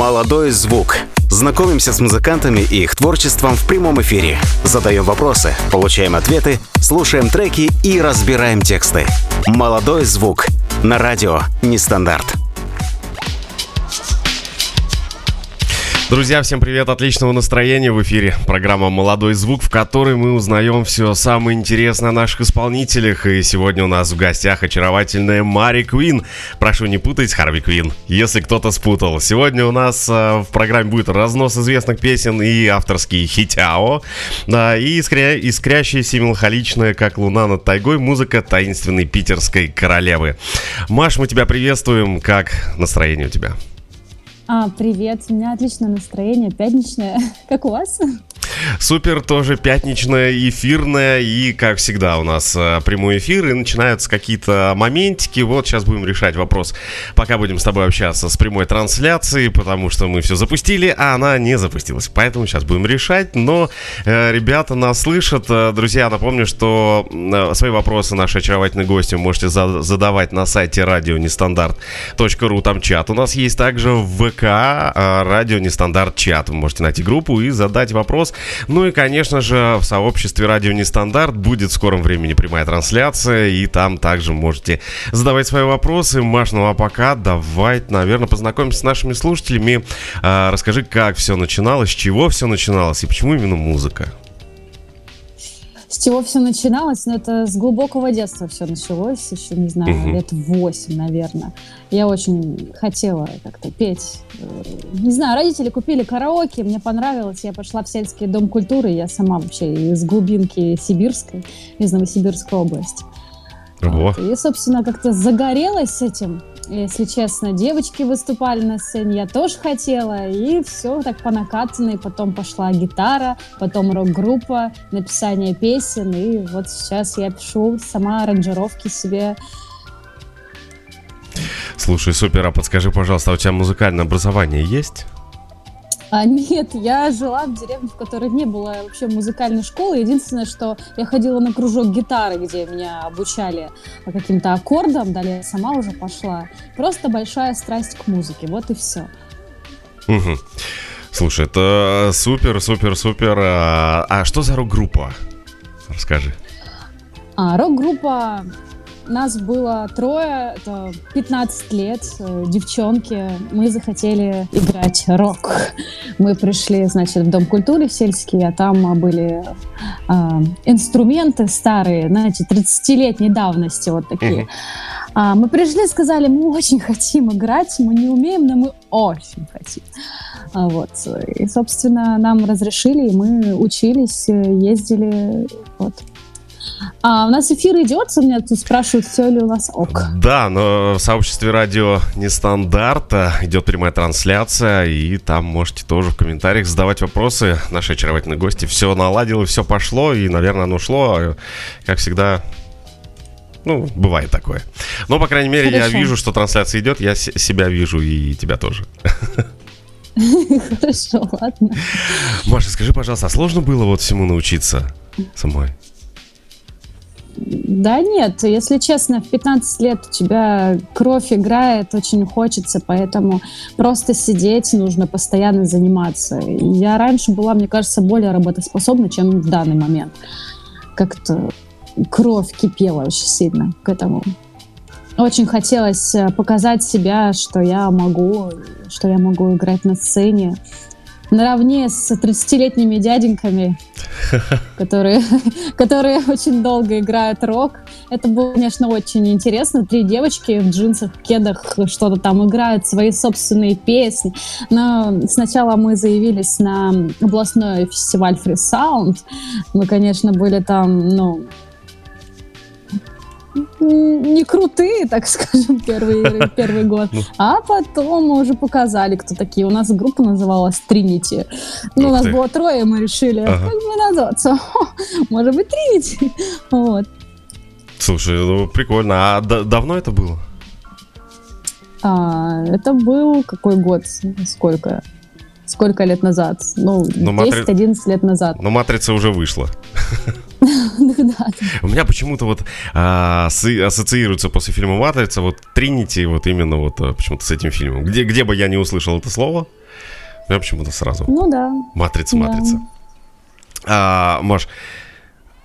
«Молодой звук». Знакомимся с музыкантами и их творчеством в прямом эфире. Задаем вопросы, получаем ответы, слушаем треки и разбираем тексты. «Молодой звук» на радио «Нестандарт». Друзья, всем привет, отличного настроения в эфире. Программа «Молодой звук», в которой мы узнаем все самое интересное о наших исполнителях. И сегодня у нас в гостях очаровательная Мари Квин. Прошу не путать Харви Квин, если кто-то спутал. Сегодня у нас э, в программе будет разнос известных песен и авторский хитяо. Да, и искря... искрящаяся и как луна над тайгой, музыка таинственной питерской королевы. Маш, мы тебя приветствуем. Как настроение у тебя? А, привет, у меня отличное настроение, пятничное. Как у вас? Супер, тоже пятничная, эфирная. И, как всегда, у нас э, прямой эфир. И начинаются какие-то моментики. Вот сейчас будем решать вопрос. Пока будем с тобой общаться с прямой трансляцией, потому что мы все запустили, а она не запустилась. Поэтому сейчас будем решать. Но э, ребята нас слышат. Э, друзья, напомню, что э, свои вопросы наши очаровательные гости можете за- задавать на сайте радио нестандарт.ру. Там чат у нас есть также в ВК радио нестандарт чат. Вы можете найти группу и задать вопрос. Ну и, конечно же, в сообществе Радио Нестандарт будет в скором времени прямая трансляция, и там также можете задавать свои вопросы. Маш, ну а пока давай, наверное, познакомимся с нашими слушателями. А, расскажи, как все начиналось, с чего все начиналось и почему именно музыка? С чего все начиналось? Ну, это с глубокого детства все началось, еще, не знаю, Мгм. лет восемь, наверное. Я очень хотела как-то петь. Э, Не знаю, родители купили караоке, мне понравилось, я пошла в сельский дом культуры, я сама вообще из глубинки сибирской, из Новосибирской области. Ого. Вот. И, собственно, как-то загорелась этим. Если честно, девочки выступали на сцене, я тоже хотела, и все так по накатанной. Потом пошла гитара, потом рок-группа, написание песен, и вот сейчас я пишу сама аранжировки себе. Слушай, супер, а подскажи, пожалуйста, а у тебя музыкальное образование есть? А нет, я жила в деревне, в которой не было вообще музыкальной школы. Единственное, что я ходила на кружок гитары, где меня обучали каким-то аккордам, далее я сама уже пошла. Просто большая страсть к музыке, вот и все. Мгм. Слушай, это супер, супер, супер. А, а что за рок-группа? Расскажи. А, рок-группа нас было трое, это 15 лет, э, девчонки. Мы захотели играть рок. Мы пришли, значит, в Дом культуры в сельский, а там были а, инструменты старые, знаете, 30-летней давности вот такие. А, мы пришли и сказали, мы очень хотим играть, мы не умеем, но мы очень хотим. А, вот. И, собственно, нам разрешили, и мы учились, э, ездили, вот. А у нас эфир идет, у меня тут спрашивают, все ли у нас ок. Да, но в сообществе радио Нестандарта идет прямая трансляция, и там можете тоже в комментариях задавать вопросы. Наши очаровательные гости все наладило, все пошло, и, наверное, оно шло, а, как всегда, ну, бывает такое. Но, по крайней мере, я Хорошо. вижу, что трансляция идет, я с- себя вижу и тебя тоже. Хорошо, ладно. Маша, скажи, пожалуйста, а сложно было вот всему научиться самой? Да нет, если честно, в 15 лет у тебя кровь играет, очень хочется, поэтому просто сидеть нужно, постоянно заниматься. Я раньше была, мне кажется, более работоспособна, чем в данный момент. Как-то кровь кипела очень сильно к этому. Очень хотелось э, показать себя, что я могу, что я могу играть на сцене наравне с 30-летними дяденьками, которые, которые очень долго играют рок. Это было, конечно, очень интересно. Три девочки в джинсах, кедах что-то там играют, свои собственные песни. Но сначала мы заявились на областной фестиваль Free Sound. Мы, конечно, были там, ну, не крутые, так скажем, первый, первый год. Ну. А потом мы уже показали, кто такие. У нас группа называлась Тринити. Ну, у нас было трое, мы решили, Ага. как бы назваться. Может быть, Тринити. Вот. Слушай, ну прикольно. А да- давно это было? А, это был какой год? Сколько? Сколько лет назад? Ну, Ну, Матри- 10-11 лет назад. Но матрица уже вышла. У меня почему-то вот а, ассоциируется после фильма «Матрица» вот Тринити вот именно вот а, почему-то с этим фильмом. Где, где бы я не услышал это слово, я почему-то сразу. Ну да. Матрица, матрица. А, Маш,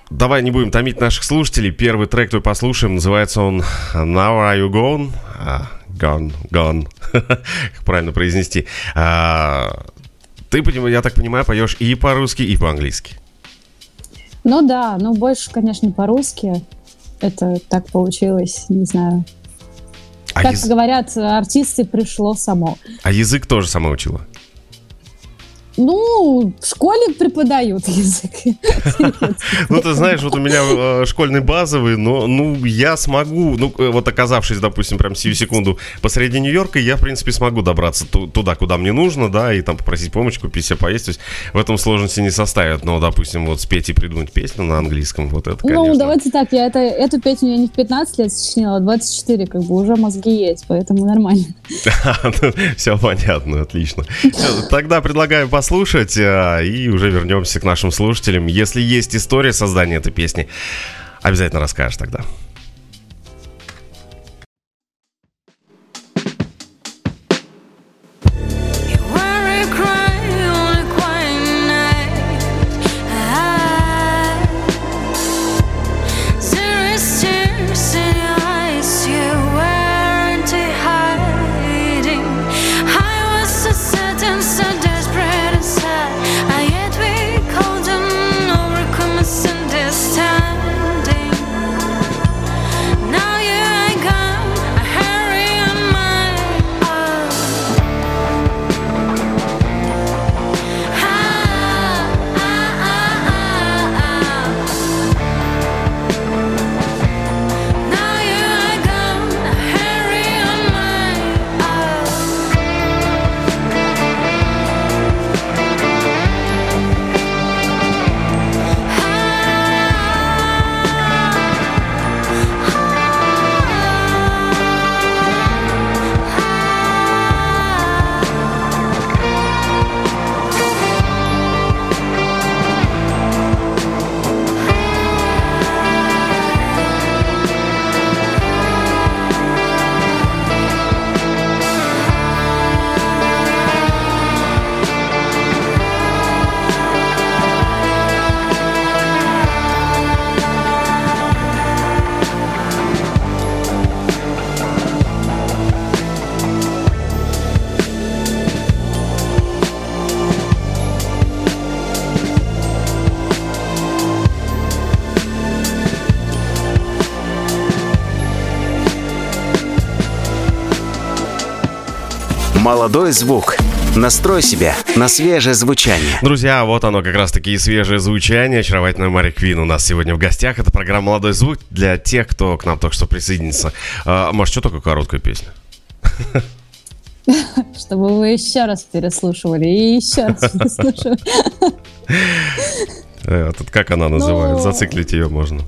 давай не будем томить наших слушателей. Первый трек твой послушаем. Называется он Now Are You Gone? А, gone, gone. как правильно произнести. А, ты, я так понимаю, поешь и по-русски, и по-английски. Ну да, ну больше, конечно, по-русски. Это так получилось, не знаю. А как яз... говорят артисты, пришло само. А язык тоже сама учила? Ну, в школе преподают язык. Ну, ты знаешь, вот у меня э, школьный базовый, но, ну, я смогу, ну, э, вот оказавшись, допустим, прям сию секунду посреди Нью-Йорка, я, в принципе, смогу добраться туда, куда мне нужно, да, и там попросить помощь, купить себе поесть. То есть в этом сложности не составит. Но, допустим, вот спеть и придумать песню на английском, вот это, конечно. Ну, давайте так, я это, эту песню я не в 15 лет сочинила, а в 24, как бы уже мозги есть, поэтому нормально. Все понятно, отлично. Тогда предлагаю послушать послушать, а, и уже вернемся к нашим слушателям. Если есть история создания этой песни, обязательно расскажешь тогда. Молодой звук. Настрой себя на свежее звучание. Друзья, вот оно как раз таки свежее звучание. Очаровательная Мари Квин у нас сегодня в гостях. Это программа «Молодой звук» для тех, кто к нам только что присоединится. А, Маш, что такое короткая песня? Чтобы вы еще раз переслушивали и еще раз переслушивали. Э, тут как она называется? Ну, Зациклить ее можно.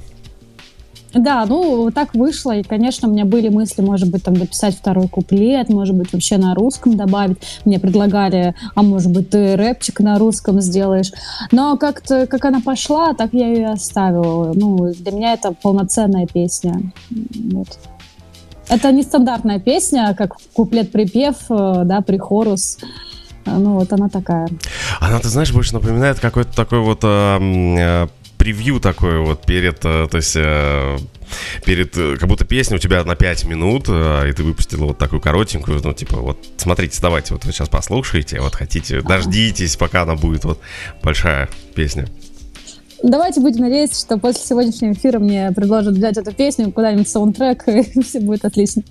Да, ну, так вышло, и, конечно, у меня были мысли, может быть, там дописать второй куплет, может быть, вообще на русском добавить. Мне предлагали, а может быть, ты рэпчик на русском сделаешь. Но как-то, как она пошла, так я ее оставила. Ну, для меня это полноценная песня. Вот. Это не стандартная песня, как куплет-припев, э, да, прихорус. Ну, вот она такая. Она, ты знаешь, больше напоминает какой-то такой вот э, превью такое вот перед, э, то есть э, перед, э, как будто песня у тебя на 5 минут, и ты выпустила вот такую коротенькую, ну, типа, вот, смотрите, давайте, вот вы сейчас послушаете, вот хотите, дождитесь, пока она будет вот большая песня. Давайте будем надеяться, что после сегодняшнего эфира мне предложат взять эту песню куда-нибудь саундтрек, и все будет отлично.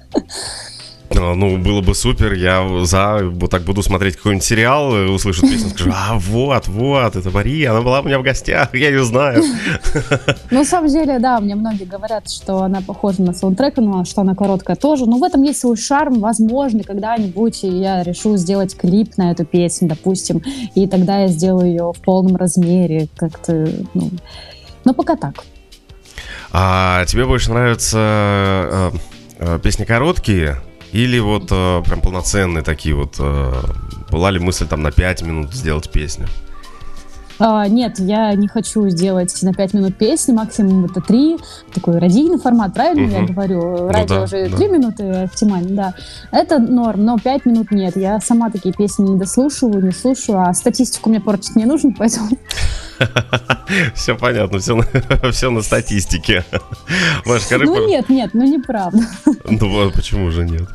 А, ну, было бы супер, я за, вот так буду смотреть какой-нибудь сериал, услышу песню, скажу, а вот, вот, это Мария, она была у меня в гостях, я ее знаю. Ну, на самом деле, да, мне многие говорят, что она похожа на саундтрек, но что она короткая тоже, но в этом есть свой шарм, возможно, когда-нибудь я решу сделать клип на эту песню, допустим, и тогда я сделаю ее в полном размере, как-то, ну, но пока так. А тебе больше нравятся э, э, песни короткие, или вот э, прям полноценные такие вот. Э, была ли мысль там на 5 минут сделать песню? А, нет, я не хочу сделать на 5 минут песни, максимум это 3. Такой радийный формат, правильно угу. я говорю? Ну Радио ну, да, уже да. 3 минуты оптимально, да. Это норм, но 5 минут нет. Я сама такие песни не дослушиваю, не слушаю, а статистику мне портить не нужно, поэтому... Все понятно, все, все на статистике. Маш, скажи, ну нет, нет, ну неправда. Ну почему же нет?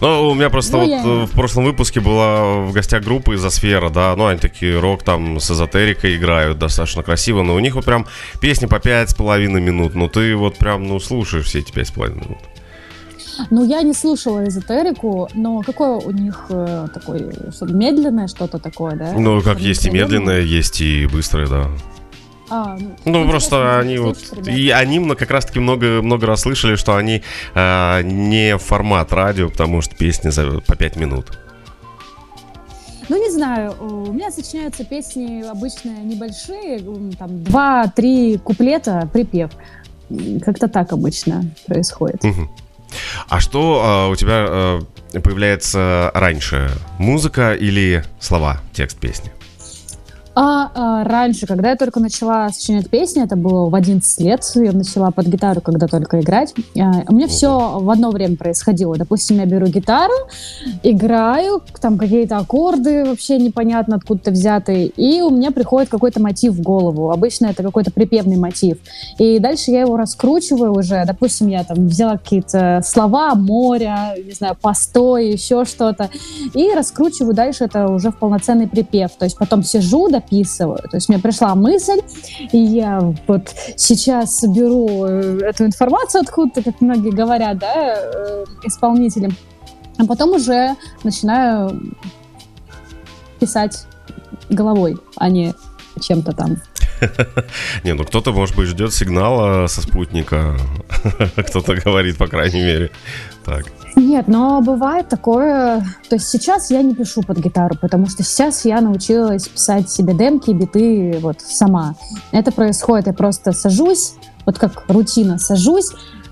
Ну, у меня просто ну, вот я... Э, в прошлом выпуске была в гостях группа из Сфера, да, ну, они такие рок там с эзотерикой играют достаточно красиво, но у них вот прям песни по пять с половиной минут, ну, ты вот прям, ну, слушаешь все эти пять с половиной минут. Ну, я не слушала эзотерику, но какое у них э, такое, что медленное что-то такое, да? Ну, как есть и медленное, есть и быстрое, да. А, ну, ну просто они вот и они как раз таки много много раз слышали, что они э, не формат радио, потому что песни за, по 5 минут. Ну, не знаю, у меня сочиняются песни обычно небольшие, там, два-три куплета, припев. Как-то так обычно происходит. Угу. А что э, у тебя э, появляется раньше? Музыка или слова, текст песни? А, а раньше, когда я только начала сочинять песни, это было в 11 лет, я начала под гитару, когда только играть. А, у меня все в одно время происходило. Допустим, я беру гитару, играю, там какие-то аккорды вообще непонятно откуда-то взятые, и у меня приходит какой-то мотив в голову. Обычно это какой-то припевный мотив. И дальше я его раскручиваю уже. Допустим, я там взяла какие-то слова, моря, не знаю, постой, еще что-то, и раскручиваю дальше это уже в полноценный припев. То есть потом сижу, записываю. То есть мне пришла мысль, и я вот сейчас беру э, эту информацию откуда-то, как многие говорят, да, э, исполнителям, а потом уже начинаю писать головой, а не чем-то там. Не, ну кто-то, может быть, ждет сигнала со спутника. Кто-то говорит, по крайней мере. Так. Нет, но бывает такое... То есть сейчас я не пишу под гитару, потому что сейчас я научилась писать себе демки, биты вот сама. Это происходит, я просто сажусь, вот как рутина, сажусь,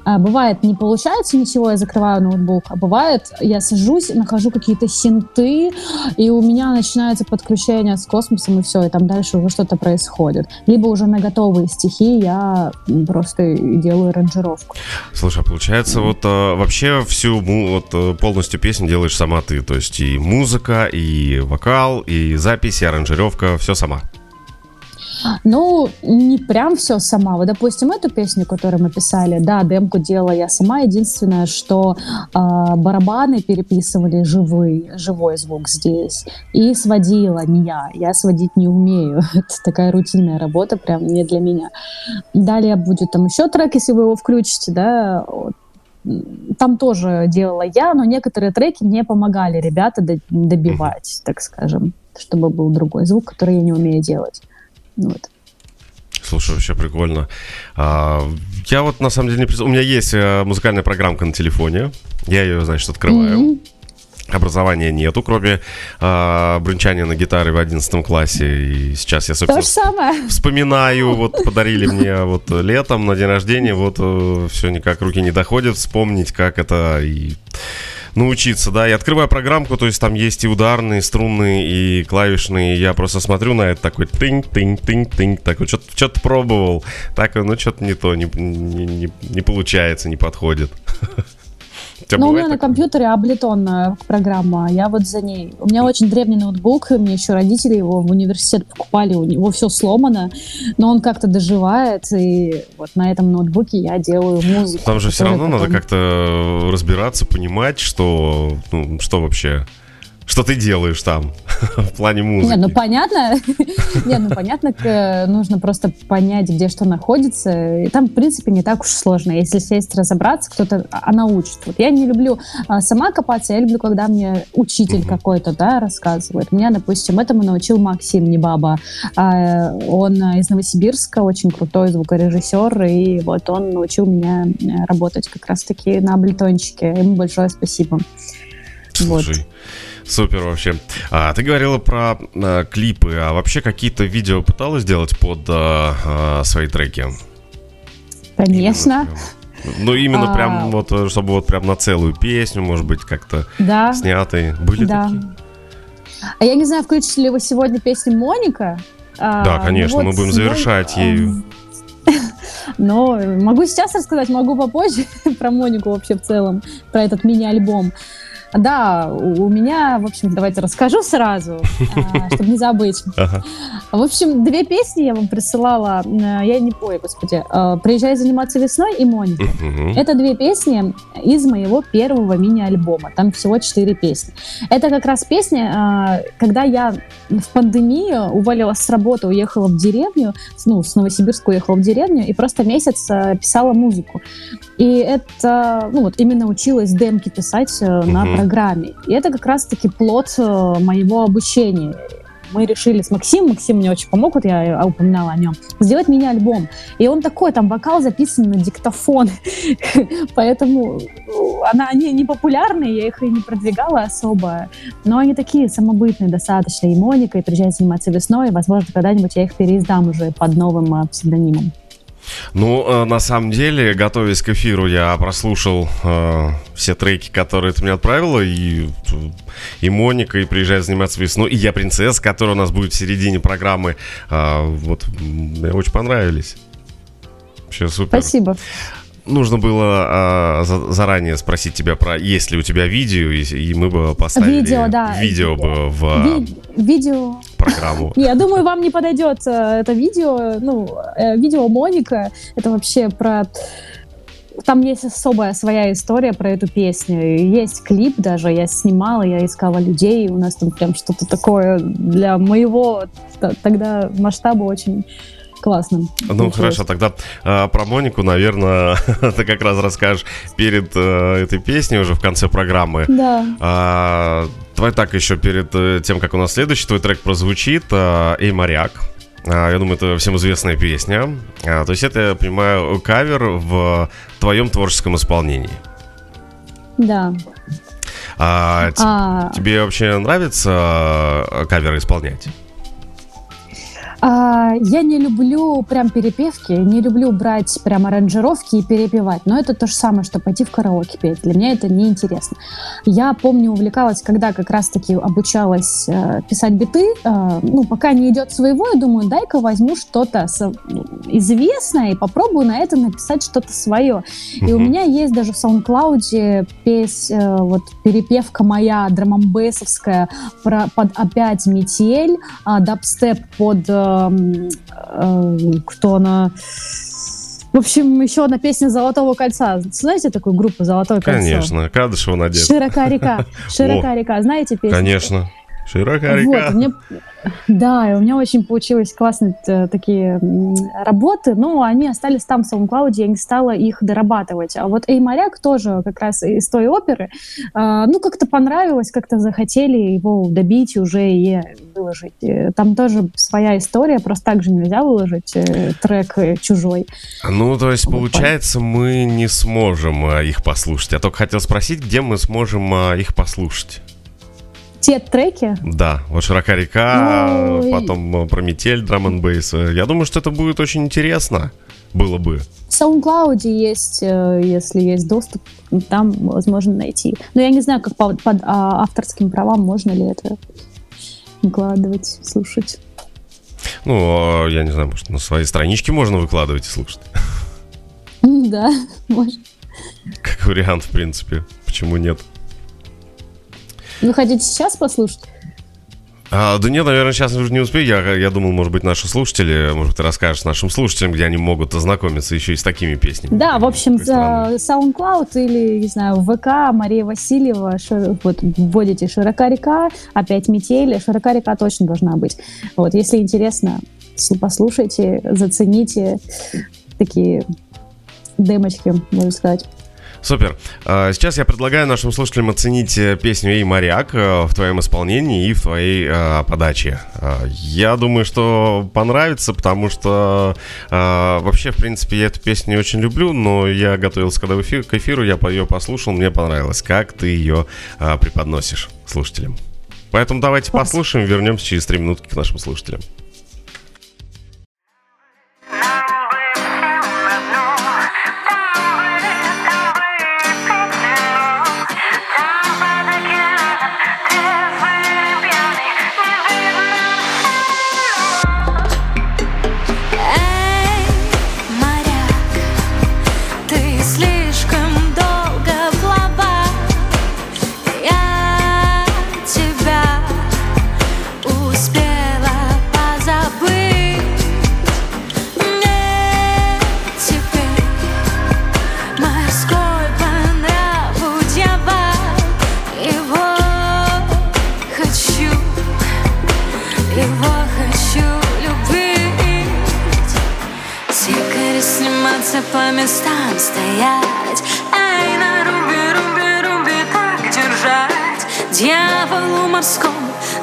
а, бывает, не получается ничего, я закрываю ноутбук, а бывает, я сажусь, нахожу какие-то синты, и у меня начинается подключение с космосом, и все, и там дальше уже что-то происходит. Либо уже на готовые стихи я просто делаю аранжировку. Слушай, а получается, вот а, вообще всю вот, э, полностью песню делаешь сама ты, то есть и музыка, и вокал, и запись, и аранжировка, все сама? Ну, не прям все сама. Вот, допустим, эту песню, которую мы писали, да, демку делала я сама. Единственное, что э, барабаны переписывали живой, живой звук здесь. И сводила не я. Я сводить не умею. Это такая рутинная работа, прям не для меня. Далее будет там еще трек, если вы его включите, да, там тоже делала я, но некоторые треки мне помогали ребята добивать, так скажем, чтобы был другой звук, который я не умею делать. Вот. Слушай, вообще прикольно. А, я вот на самом деле не У меня есть э, музыкальная программка на телефоне. Я ее, значит, открываю. Mm-hmm. Образования нету, кроме а, бренчания на гитаре в 11 классе. И сейчас я, собственно, То же самое. вспоминаю. Вот подарили мне вот летом на день рождения. Вот э, все никак руки не доходят вспомнить, как это и научиться, да, и открываю программку, то есть там есть и ударные, струнные, и клавишные, я просто смотрю на это такой тынь, тынь, тынь, тынь, такой, что-то, что-то пробовал, так, ну, что-то не то, не, не, не, не получается, не подходит. Ну, у меня на компьютере Ableton программа, я вот за ней. У меня очень древний ноутбук, мне еще родители его в университет покупали, у него все сломано, но он как-то доживает, и вот на этом ноутбуке я делаю музыку. Там же все равно надо как-то разбираться, понимать, что, ну, что вообще что ты делаешь там в плане музыки? Не, ну понятно, не, ну понятно, нужно просто понять, где что находится. И там, в принципе, не так уж сложно. Если сесть разобраться, кто-то а, научит. Вот я не люблю а, сама копаться, я люблю, когда мне учитель какой-то, да, рассказывает. Меня, допустим, этому научил Максим Небаба. А, он из Новосибирска, очень крутой звукорежиссер, и вот он научил меня э, работать как раз-таки на облитончике. Ему большое спасибо. Слушай, вот. Супер вообще. А, ты говорила про а, клипы, а вообще какие-то видео пыталась сделать под а, а, свои треки? Конечно. Именно ну, именно а... прям вот, чтобы вот прям на целую песню, может быть, как-то да. снятые. Были да. такие? А я не знаю, включили ли вы сегодня песню Моника? Да, конечно, вот, мы будем завершать ну, ею. Но могу сейчас рассказать, могу попозже про Монику вообще в целом, про этот мини-альбом. Да, у меня, в общем, давайте расскажу сразу, а, чтобы не забыть. В общем, две песни я вам присылала. Э, я не пою, господи. Э, «Приезжай заниматься весной» и «Моника». Это две песни из моего первого мини-альбома. Там всего четыре песни. Это как раз песни, э, когда я в пандемию уволилась с работы, уехала в деревню, ну, с Новосибирска уехала в деревню, и просто месяц писала музыку. И это, ну вот, именно училась демки писать на программе. И это как раз-таки плод э, моего обучения. Мы решили с Максимом, Максим мне очень помог, вот я упоминала о нем, сделать мини-альбом. И он такой, там вокал записан на диктофон. Поэтому ну, она, они не популярные, я их и не продвигала особо. Но они такие самобытные достаточно. И Моника, и приезжает заниматься весной. Возможно, когда-нибудь я их переиздам уже под новым э, псевдонимом. Ну, э, на самом деле, готовясь к эфиру, я прослушал э, все треки, которые ты мне отправила, и, и Моника, и «Приезжай заниматься весной», и «Я принцесса», которая у нас будет в середине программы. Э, вот, мне очень понравились. Вообще супер. Спасибо нужно было а, за, заранее спросить тебя про есть ли у тебя видео, и, и мы бы поставили видео, да. видео бы в Ви- видео программу. Я думаю, вам не подойдет э, это видео. Ну, э, видео Моника. Это вообще про там есть особая своя история про эту песню. Есть клип даже, я снимала, я искала людей, у нас там прям что-то такое для моего тогда масштаба очень классным. Ну получилось. хорошо, тогда э, про Монику, наверное, ты как раз расскажешь перед э, этой песней уже в конце программы. Да. Э, давай так еще перед э, тем, как у нас следующий твой трек прозвучит, э, «Эй, моряк». Uh, я думаю, это всем известная песня. То есть это, я понимаю, кавер в твоем творческом исполнении. Да. А, а... Тебе вообще нравится каверы исполнять? А, я не люблю прям перепевки, не люблю брать прям аранжировки и перепевать, но это то же самое, что пойти в караоке петь. Для меня это неинтересно. Я помню, увлекалась, когда как раз-таки обучалась э, писать биты, э, ну, пока не идет своего, я думаю, дай-ка возьму что-то известное и попробую на это написать что-то свое. И у меня есть даже в SoundCloud песня, э, вот перепевка моя драмамбейсовская про, под опять метель, э, дабстеп под э, кто она... В общем, еще одна песня «Золотого кольца». Знаете такую группу «Золотое кольцо»? Конечно, Кадышева Надежда. «Широка река». «Широка река». Знаете песню? Конечно. Широкая река. Вот, мне, да, и у меня очень получилось классные э, такие работы, но они остались там в SoundCloud, я не стала их дорабатывать. А вот «Эй, моряк» тоже как раз из той оперы, э, ну, как-то понравилось, как-то захотели его добить уже и выложить. Э, там тоже своя история, просто так же нельзя выложить трек чужой. Ну, то есть, получается, мы не сможем их послушать. Я только хотел спросить, где мы сможем их послушать? Те треки. Да, вот «Широка река», ну, потом э, про метель, драм бейс. Я думаю, что это будет очень интересно. Было бы. В SoundCloud есть, э, если есть доступ, там возможно найти. Но я не знаю, как под, под а, авторским правам можно ли это выкладывать, слушать. Ну, а, я не знаю, может, на своей страничке можно выкладывать и слушать. Да, можно. Как вариант, в принципе. Почему нет? Вы хотите сейчас послушать? А, да нет, наверное, сейчас уже не успею. Я, я думал, может быть, наши слушатели, может, ты расскажешь нашим слушателям, где они могут ознакомиться еще и с такими песнями. Да, в общем, SoundCloud или, не знаю, ВК Мария Васильева, шир, вот вводите «Широка река», опять «Метель», «Широка река» точно должна быть. Вот, если интересно, послушайте, зацените такие демочки, можно сказать. Супер. А, сейчас я предлагаю нашим слушателям оценить э, песню «Эй, моряк» э, в твоем исполнении и в твоей э, подаче. А, я думаю, что понравится, потому что вообще, в принципе, я эту песню очень люблю, но я готовился когда в к эфиру, я ее послушал, мне понравилось, как ты ее преподносишь слушателям. Поэтому давайте послушаем, вернемся через три минутки к нашим слушателям.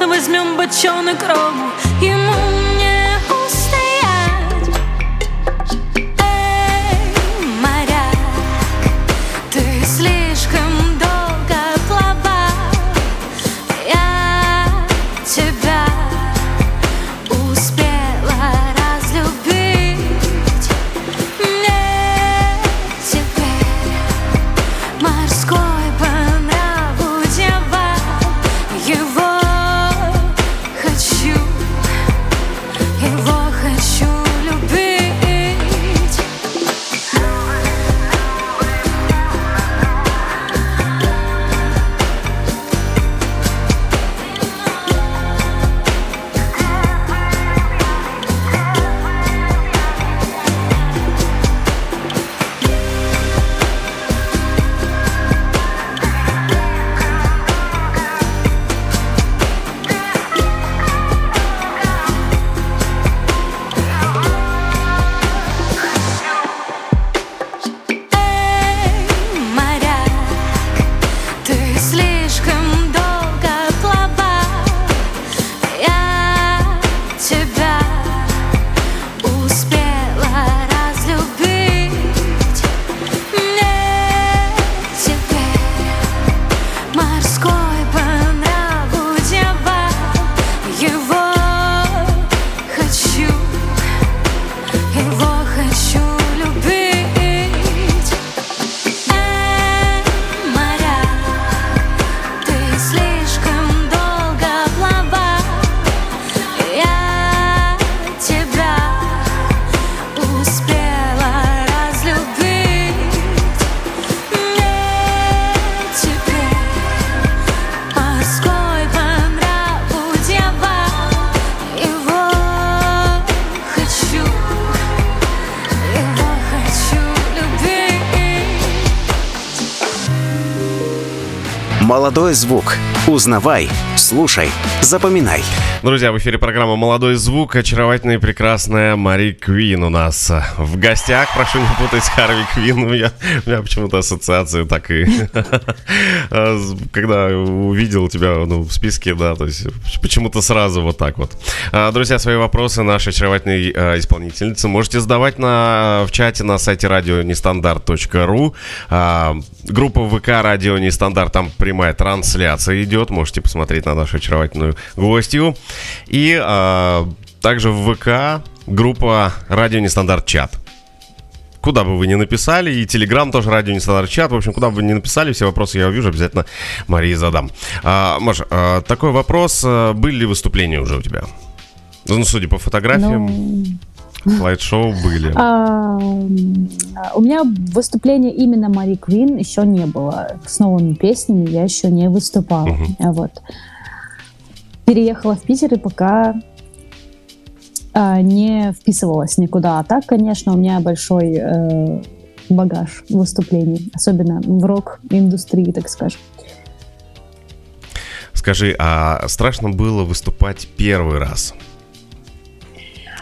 возьмем бочонок рому Ему Молодой звук. Узнавай, слушай, запоминай. Друзья, в эфире программа «Молодой звук». Очаровательная и прекрасная Мари Квин у нас в гостях. Прошу не путать с Харви Квин. У меня, у меня почему-то ассоциация так и... Когда увидел тебя ну, в списке, да, то есть почему-то сразу вот так вот. А, друзья, свои вопросы нашей очаровательной а, исполнительницы можете задавать на, в чате на сайте радионестандарт.ру. А, группа ВК «Радио Нестандарт», там прямая трансляция идет. Можете посмотреть на нашу очаровательную гостью. И а, также в ВК группа «Радио Нестандарт Чат». Куда бы вы ни написали, и Телеграм тоже радио Нестандарт чат. В общем, куда бы вы ни написали, все вопросы я увижу, обязательно Марии задам. А, Маша, а, такой вопрос. А, были ли выступления уже у тебя? Ну, судя по фотографиям. Ну... Слайд-шоу были. А, у меня выступления именно Мари Квин еще не было. С новыми песнями я еще не выступала. Угу. Вот переехала в Питер и пока а, не вписывалась никуда. А так, конечно, у меня большой э, багаж выступлений, особенно в рок-индустрии, так скажем. Скажи, а страшно было выступать первый раз?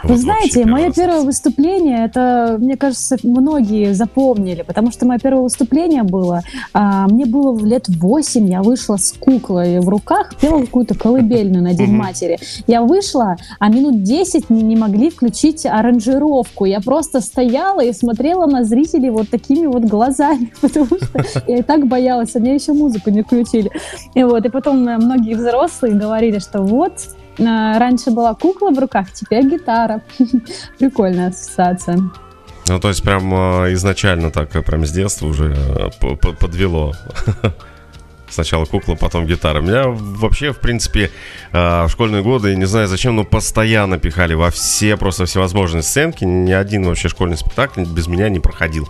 Вы знаете, мое первое выступление, это, мне кажется, многие запомнили, потому что мое первое выступление было, а, мне было лет 8, я вышла с куклой в руках, пела какую-то колыбельную на День матери. Я вышла, а минут 10 не, не могли включить аранжировку. Я просто стояла и смотрела на зрителей вот такими вот глазами, потому что я и так боялась, а мне еще музыку не включили. И вот, и потом многие взрослые говорили, что вот, раньше была кукла в руках, теперь гитара. Прикольная ассоциация. Ну, то есть прям а, изначально так, э, прям с детства уже э, подвело. Сначала кукла, потом гитара. Меня вообще, в принципе, а, в школьные годы, не знаю зачем, но постоянно пихали во все просто всевозможные сценки. Ни один вообще школьный спектакль без меня не проходил.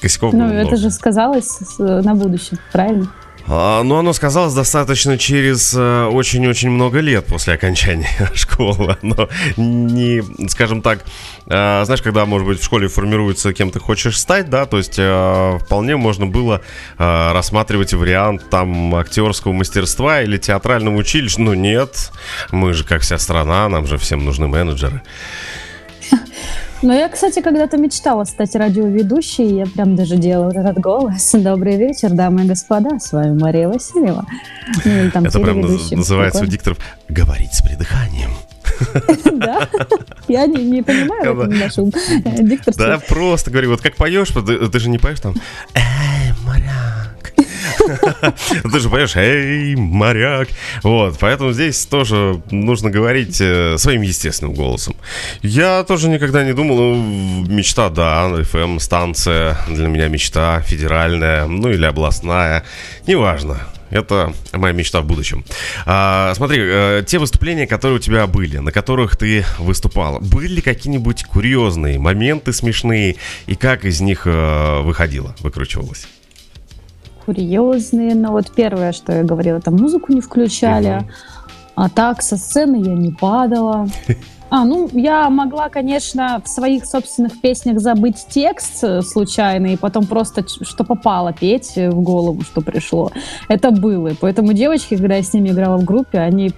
Косяков ну, это много. же сказалось на будущее, правильно? А, ну, оно сказалось достаточно через э, очень-очень много лет после окончания школы. Но не, скажем так, э, знаешь, когда, может быть, в школе формируется, кем ты хочешь стать, да, то есть э, вполне можно было рассматривать вариант там актерского мастерства или театрального училища. Ну, нет, мы же, как вся страна, нам же всем нужны менеджеры. Но я, кстати, когда-то мечтала стать радиоведущей. Я прям даже делала этот голос. Добрый вечер, дамы и господа. С вами Мария Васильева. Ну, там, Это прям называется у дикторов «говорить с придыханием». Да? Я не понимаю нашу дикторство. Да, просто говорю, вот как поешь, ты же не поешь там «Эй, моряк, Ты же поешь, эй, моряк. Вот, поэтому здесь тоже нужно говорить э, своим естественным голосом. Я тоже никогда не думал, ну, мечта, да, FM, станция, для меня мечта федеральная, ну или областная, неважно. Это моя мечта в будущем. А, смотри, э, те выступления, которые у тебя были, на которых ты выступала, были ли какие-нибудь курьезные моменты смешные, и как из них э, выходила, выкручивалась? Курьезные, но вот первое, что я говорила, там музыку не включали, угу. а так со сцены я не падала. А, ну, я могла, конечно, в своих собственных песнях забыть текст э, случайно и потом просто что попало петь в голову, что пришло. Это было. И поэтому девочки, когда я с ними играла в группе, они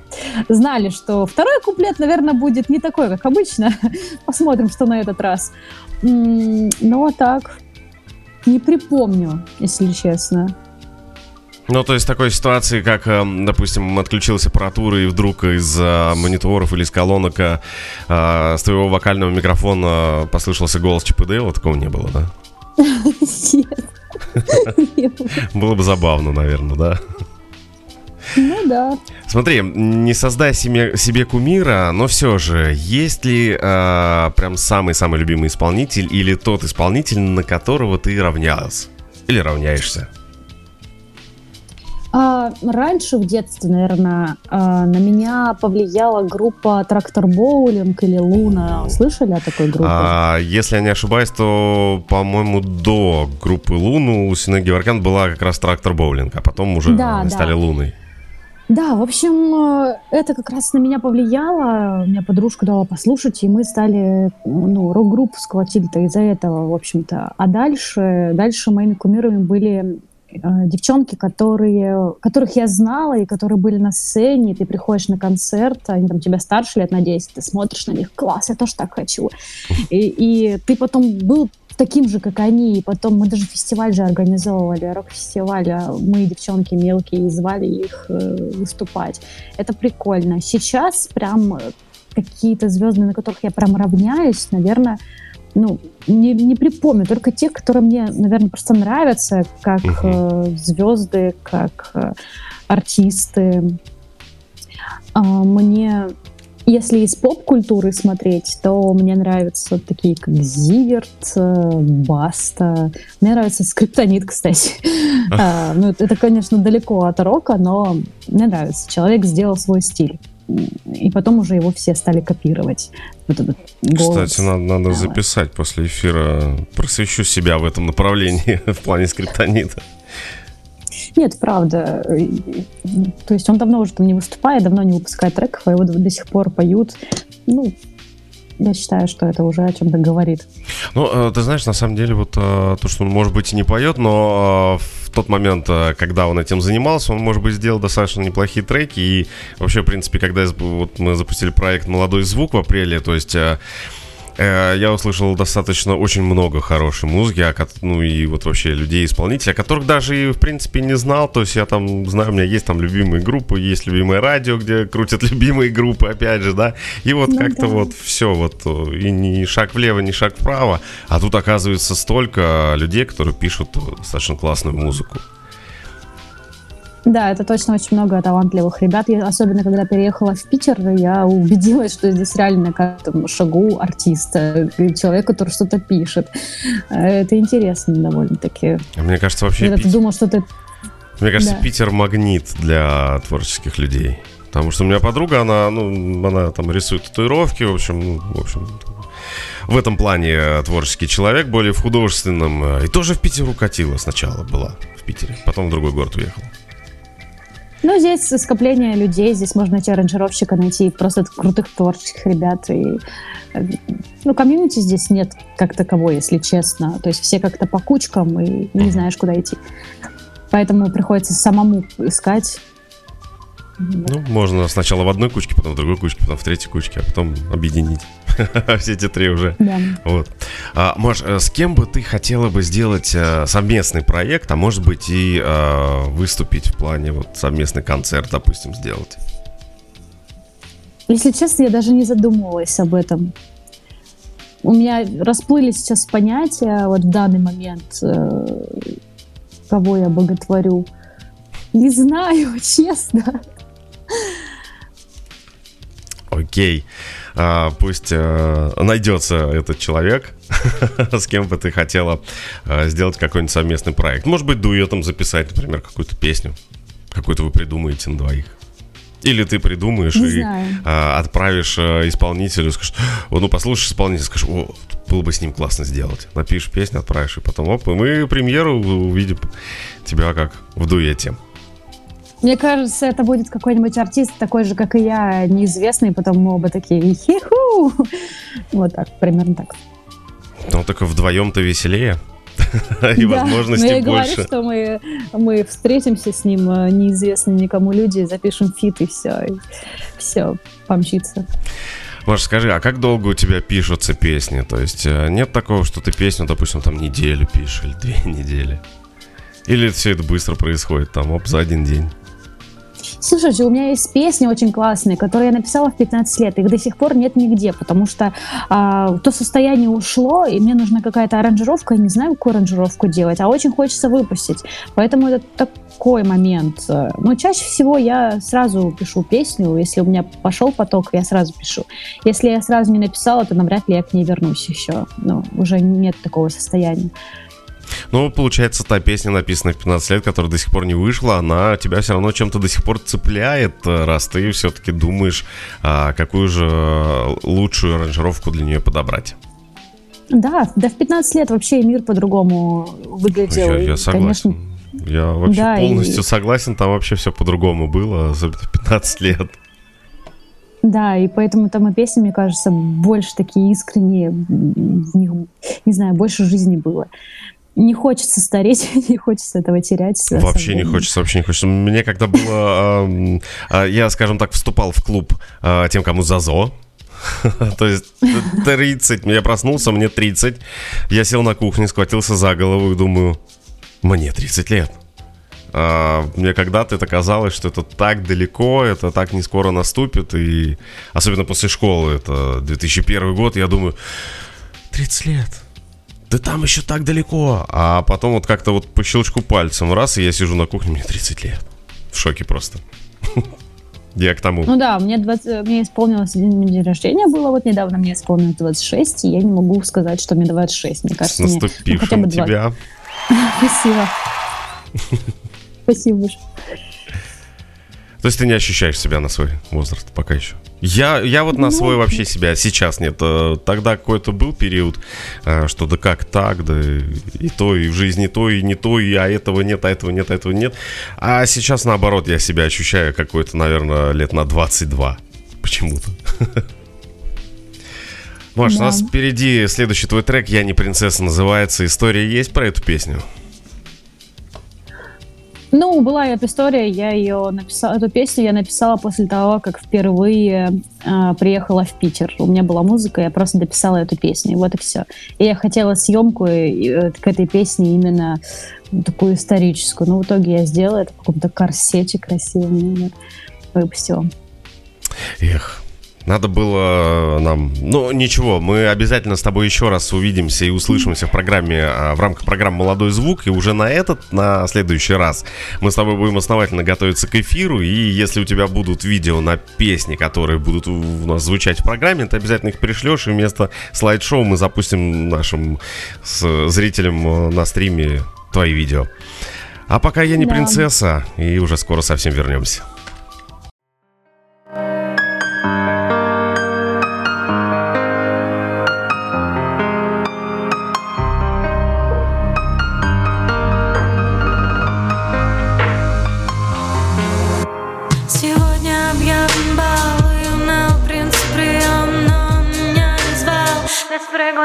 знали, что второй куплет, наверное, будет не такой, как обычно. Посмотрим, что на этот раз. Ну, а так, не припомню, если честно. Ну, то есть такой ситуации, как, эм, допустим, отключилась аппаратура и вдруг из э, мониторов или из колонок э, э, с твоего вокального микрофона послышался голос ЧПД, вот такого не было, да? Нет. Было бы забавно, наверное, да? Ну да. Смотри, не создай себе, себе кумира, но все же, есть ли э, прям самый-самый любимый исполнитель или тот исполнитель, на которого ты равнялась? Или равняешься? А, раньше в детстве, наверное, а, на меня повлияла группа Трактор Боулинг или Луна. Слышали о такой группе? А, если я не ошибаюсь, то, по-моему, до группы Луну у Сины Геворкян была как раз Трактор Боулинг, а потом уже да, стали да. Луной. Да, в общем, это как раз на меня повлияло. У меня подружка дала послушать, и мы стали, ну, рок-группу сколотили-то из-за этого, в общем-то. А дальше, дальше моими кумирами были э, девчонки, которые, которых я знала и которые были на сцене, ты приходишь на концерт, они там тебя старше лет на 10, ты смотришь на них, класс, я тоже так хочу. И, и ты потом был таким же, как они. И потом мы даже фестиваль же организовывали, рок-фестиваль. А мы, девчонки мелкие, звали их э, выступать. Это прикольно. Сейчас прям э, какие-то звезды, на которых я прям равняюсь, наверное, ну, не, не припомню, только те, которые мне, наверное, просто нравятся, как uh-huh. э, звезды, как э, артисты. А, мне если из поп-культуры смотреть, то мне нравятся такие, как Зиверт, э, Баста. Мне нравится Скриптонит, кстати. а, ну, это, конечно, далеко от рока, но мне нравится. Человек сделал свой стиль. И потом уже его все стали копировать. Вот этот голос. Кстати, надо, надо записать после эфира. Просвещу себя в этом направлении в плане скриптонита. Нет, правда. То есть он давно уже там не выступает, давно не выпускает треков, а его до сих пор поют. Ну, я считаю, что это уже о чем-то говорит. Ну, э, ты знаешь, на самом деле, вот э, то, что он, может быть, и не поет, но э, в тот момент, когда он этим занимался, он, может быть, сделал достаточно неплохие треки. И вообще, в принципе, когда вот мы запустили проект «Молодой звук» в апреле, то есть Э, я услышал достаточно очень много хорошей музыки, ну и вот вообще людей-исполнителей, о которых даже и в принципе не знал. То есть я там знаю, у меня есть там любимые группы, есть любимое радио, где крутят любимые группы, опять же, да. И вот ну, как-то да. вот все вот э, и ни шаг влево, ни шаг вправо. А тут оказывается столько людей, которые пишут достаточно классную музыку. Да, это точно очень много талантливых ребят. Я, особенно когда переехала в Питер, я убедилась, что здесь реально на каждом шагу артист, человек, который что-то пишет. Это интересно довольно-таки. Мне кажется, вообще... Когда Пит... ты думал, что ты... Мне кажется, да. Питер магнит для творческих людей. Потому что у меня подруга, она, ну, она там рисует татуировки, в общем, в общем, в этом плане творческий человек, более в художественном. И тоже в Питер укатила сначала была в Питере, потом в другой город уехала. Ну, здесь скопление людей, здесь можно найти аранжировщика, найти просто крутых творческих ребят. И, э, ну, комьюнити здесь нет как таковой, если честно. То есть все как-то по кучкам и не знаешь, куда идти. Поэтому приходится самому искать. Ну, можно сначала в одной кучке, потом в другой кучке, потом в третьей кучке, а потом объединить. Все эти три уже. Да. Вот. А, Маш, э, с кем бы ты хотела бы сделать а, совместный проект, а может быть и а, выступить в плане вот совместный концерт, допустим, сделать? Если честно, я даже не задумывалась об этом. У меня расплылись сейчас понятия вот в данный момент, кого я боготворю. Не знаю, честно. Окей. А, пусть а, найдется этот человек, с кем бы ты хотела а, сделать какой-нибудь совместный проект. Может быть, дуэтом записать, например, какую-то песню. Какую-то вы придумаете на двоих. Или ты придумаешь Не и а, отправишь а, исполнителю, скажешь, ну послушаешь исполнителя, скажешь, о, было бы с ним классно сделать. Напишешь песню, отправишь, и потом, оп, и мы премьеру увидим тебя как в дуэте. Мне кажется, это будет какой-нибудь артист такой же, как и я, неизвестный, потом мы оба такие хиху. Вот так, примерно так. Ну, только вдвоем-то веселее. И да, возможностей но я больше. говорю, что мы, мы встретимся с ним, э, неизвестные никому люди, запишем фит, и все, и все, помчится. Маш, скажи, а как долго у тебя пишутся песни? То есть э, нет такого, что ты песню, допустим, там неделю пишешь или две недели? Или все это быстро происходит, там, оп, за один день? Слушайте, у меня есть песни очень классные, которые я написала в 15 лет. Их до сих пор нет нигде, потому что а, то состояние ушло, и мне нужна какая-то аранжировка. Я не знаю, какую аранжировку делать, а очень хочется выпустить. Поэтому это такой момент. Но чаще всего я сразу пишу песню. Если у меня пошел поток, я сразу пишу. Если я сразу не написала, то навряд ли я к ней вернусь еще. Ну, уже нет такого состояния. Ну, получается, та песня, написанная в 15 лет, которая до сих пор не вышла, она тебя все равно чем-то до сих пор цепляет, э, раз ты все-таки думаешь, а, какую же лучшую аранжировку для нее подобрать. Да, да в 15 лет вообще мир по-другому выглядел. Я, я согласен. Конечно... Я вообще да, полностью и... согласен, там вообще все по-другому было, особенно в 15 лет. Да, и поэтому там и песни, мне кажется, больше такие искренние, в них, не знаю, больше жизни было не хочется стареть, не хочется этого терять. Вообще не хочется, вообще не хочется. Мне когда было... Э, я, скажем так, вступал в клуб э, тем, кому ЗАЗО. То есть 30. Я проснулся, мне 30. Я сел на кухне, схватился за голову и думаю, мне 30 лет. А, мне когда-то это казалось, что это так далеко, это так не скоро наступит. И особенно после школы, это 2001 год, я думаю, 30 лет да там еще так далеко. А потом вот как-то вот по щелчку пальцем раз, и я сижу на кухне, мне 30 лет. В шоке просто. Я к тому. Ну да, мне, 20, мне исполнилось день, день рождения было вот недавно, мне исполнилось 26, и я не могу сказать, что мне 26. Мне кажется, С наступившим мне, ну, хотя бы 20. тебя. Спасибо. Спасибо. То есть ты не ощущаешь себя на свой возраст пока еще? Я, я вот на свой вообще себя сейчас нет. Э, тогда какой-то был период, э, что да как так, да и то, и в жизни то, и не то, и а этого нет, а этого нет, а этого нет. А сейчас наоборот, я себя ощущаю какой-то, наверное, лет на 22 почему-то. Маш, да. у нас впереди следующий твой трек «Я не принцесса» называется. История есть про эту песню? Ну, была эта история, я ее написала, эту песню я написала после того, как впервые э, приехала в Питер. У меня была музыка, я просто дописала эту песню, вот и все. И я хотела съемку и, э, к этой песне именно такую историческую, но в итоге я сделала это в каком-то корсете красивом, выпустила. Эх, надо было нам... Ну, ничего, мы обязательно с тобой еще раз увидимся и услышимся в программе, а, в рамках программы «Молодой звук», и уже на этот, на следующий раз мы с тобой будем основательно готовиться к эфиру, и если у тебя будут видео на песни, которые будут у нас звучать в программе, ты обязательно их пришлешь, и вместо слайд-шоу мы запустим нашим зрителям э, на стриме твои видео. А пока я не да. принцесса, и уже скоро совсем вернемся.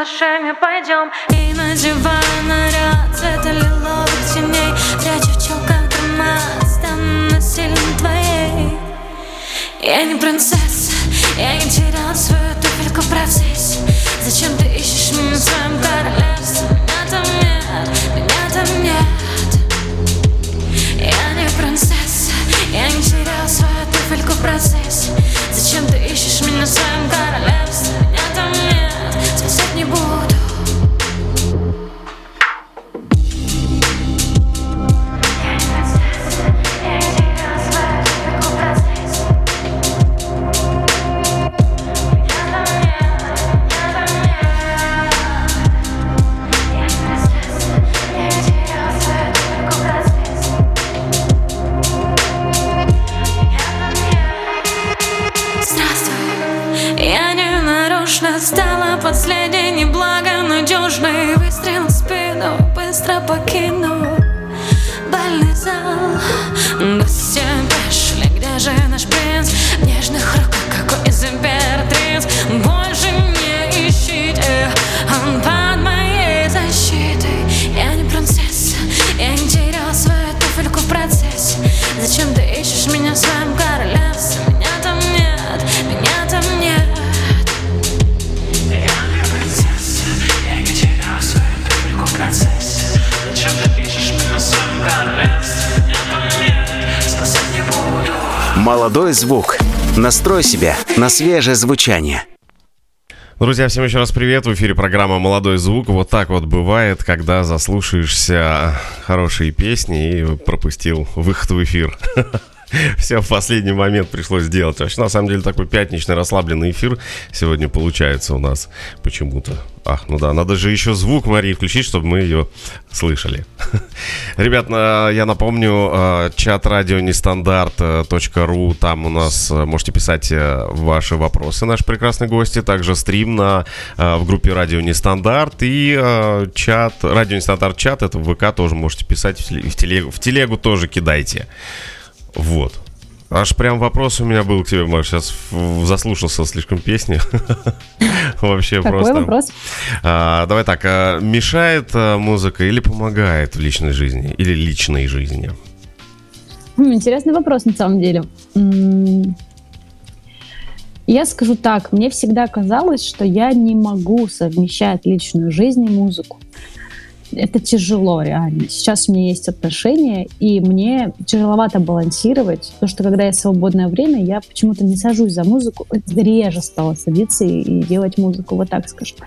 Приглашение пойдем И надеваю наряд цвета лиловых теней. Прячу в челках драмат, стану насильно твоей. Я не принцесса, я не теряла свою туфельку в процессе Зачем ты ищешь меня в своем королевстве? Меня там нет, меня там нет. Я не принцесса, я не теряла свою туфельку в процессе Зачем ты ищешь меня в своем королевстве? Меня там нет, Настрой себя на свежее звучание. Друзья, всем еще раз привет. В эфире программа «Молодой звук». Вот так вот бывает, когда заслушаешься хорошие песни и пропустил выход в эфир. Все в последний момент пришлось сделать. Вообще, на самом деле, такой пятничный расслабленный эфир сегодня получается у нас почему-то. Ах, ну да, надо же еще звук Марии включить, чтобы мы ее слышали. Ребят, на- я напомню, э, чат радио нестандарт.ру, там у нас э, можете писать э, ваши вопросы, наши прекрасные гости, также стрим на, э, в группе Радио Нестандарт и э, чат, Радио Нестандарт чат, это в ВК тоже можете писать, в телегу, в телегу тоже кидайте. Вот. Аж прям вопрос у меня был к тебе, Маш. Сейчас заслушался слишком песни. Вообще Какой просто. вопрос? А, давай так, а, мешает а, музыка или помогает в личной жизни? Или личной жизни? М, Интересный вопрос на самом деле. Я скажу так, мне всегда казалось, что я не могу совмещать личную жизнь и музыку. Это тяжело, реально. Сейчас у меня есть отношения, и мне тяжеловато балансировать, потому что когда есть свободное время, я почему-то не сажусь за музыку, реже стала садиться и, и делать музыку, вот так скажем.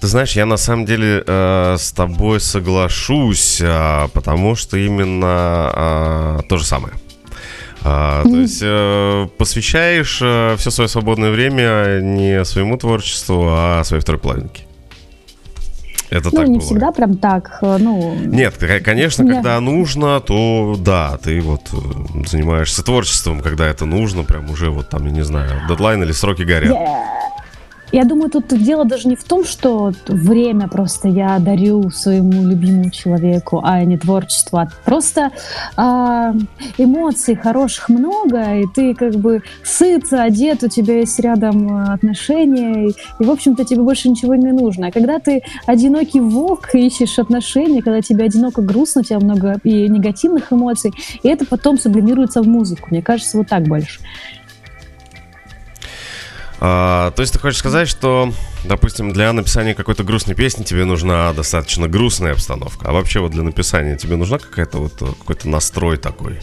Ты знаешь, я на самом деле э, с тобой соглашусь, а, потому что именно а, то же самое. А, то есть э, посвящаешь все свое свободное время не своему творчеству, а своей второй половинке. Это ну, так не бывает. всегда прям так, э, ну... Нет, конечно, Да. когда нужно, то да, ты вот э, занимаешься творчеством, когда это нужно, прям уже вот там, я не знаю, дедлайн или сроки горят. Я, я думаю, тут дело даже не в том, что время просто я дарю своему любимому человеку, а не творчество. а Просто а, эмоций хороших много, и ты как бы сыт, одет, у тебя есть рядом э, отношения, и, и, в общем-то, тебе больше ничего не нужно. А когда ты одинокий волк, ищешь отношения, когда тебе одиноко, грустно, у тебя много и негативных эмоций, и это потом сублимируется в музыку. Мне кажется, вот так больше. А, то есть ты хочешь сказать, что, допустим, для написания какой-то грустной песни тебе нужна достаточно грустная обстановка, а вообще вот для написания тебе нужна какая-то вот э, какой-то настрой такой?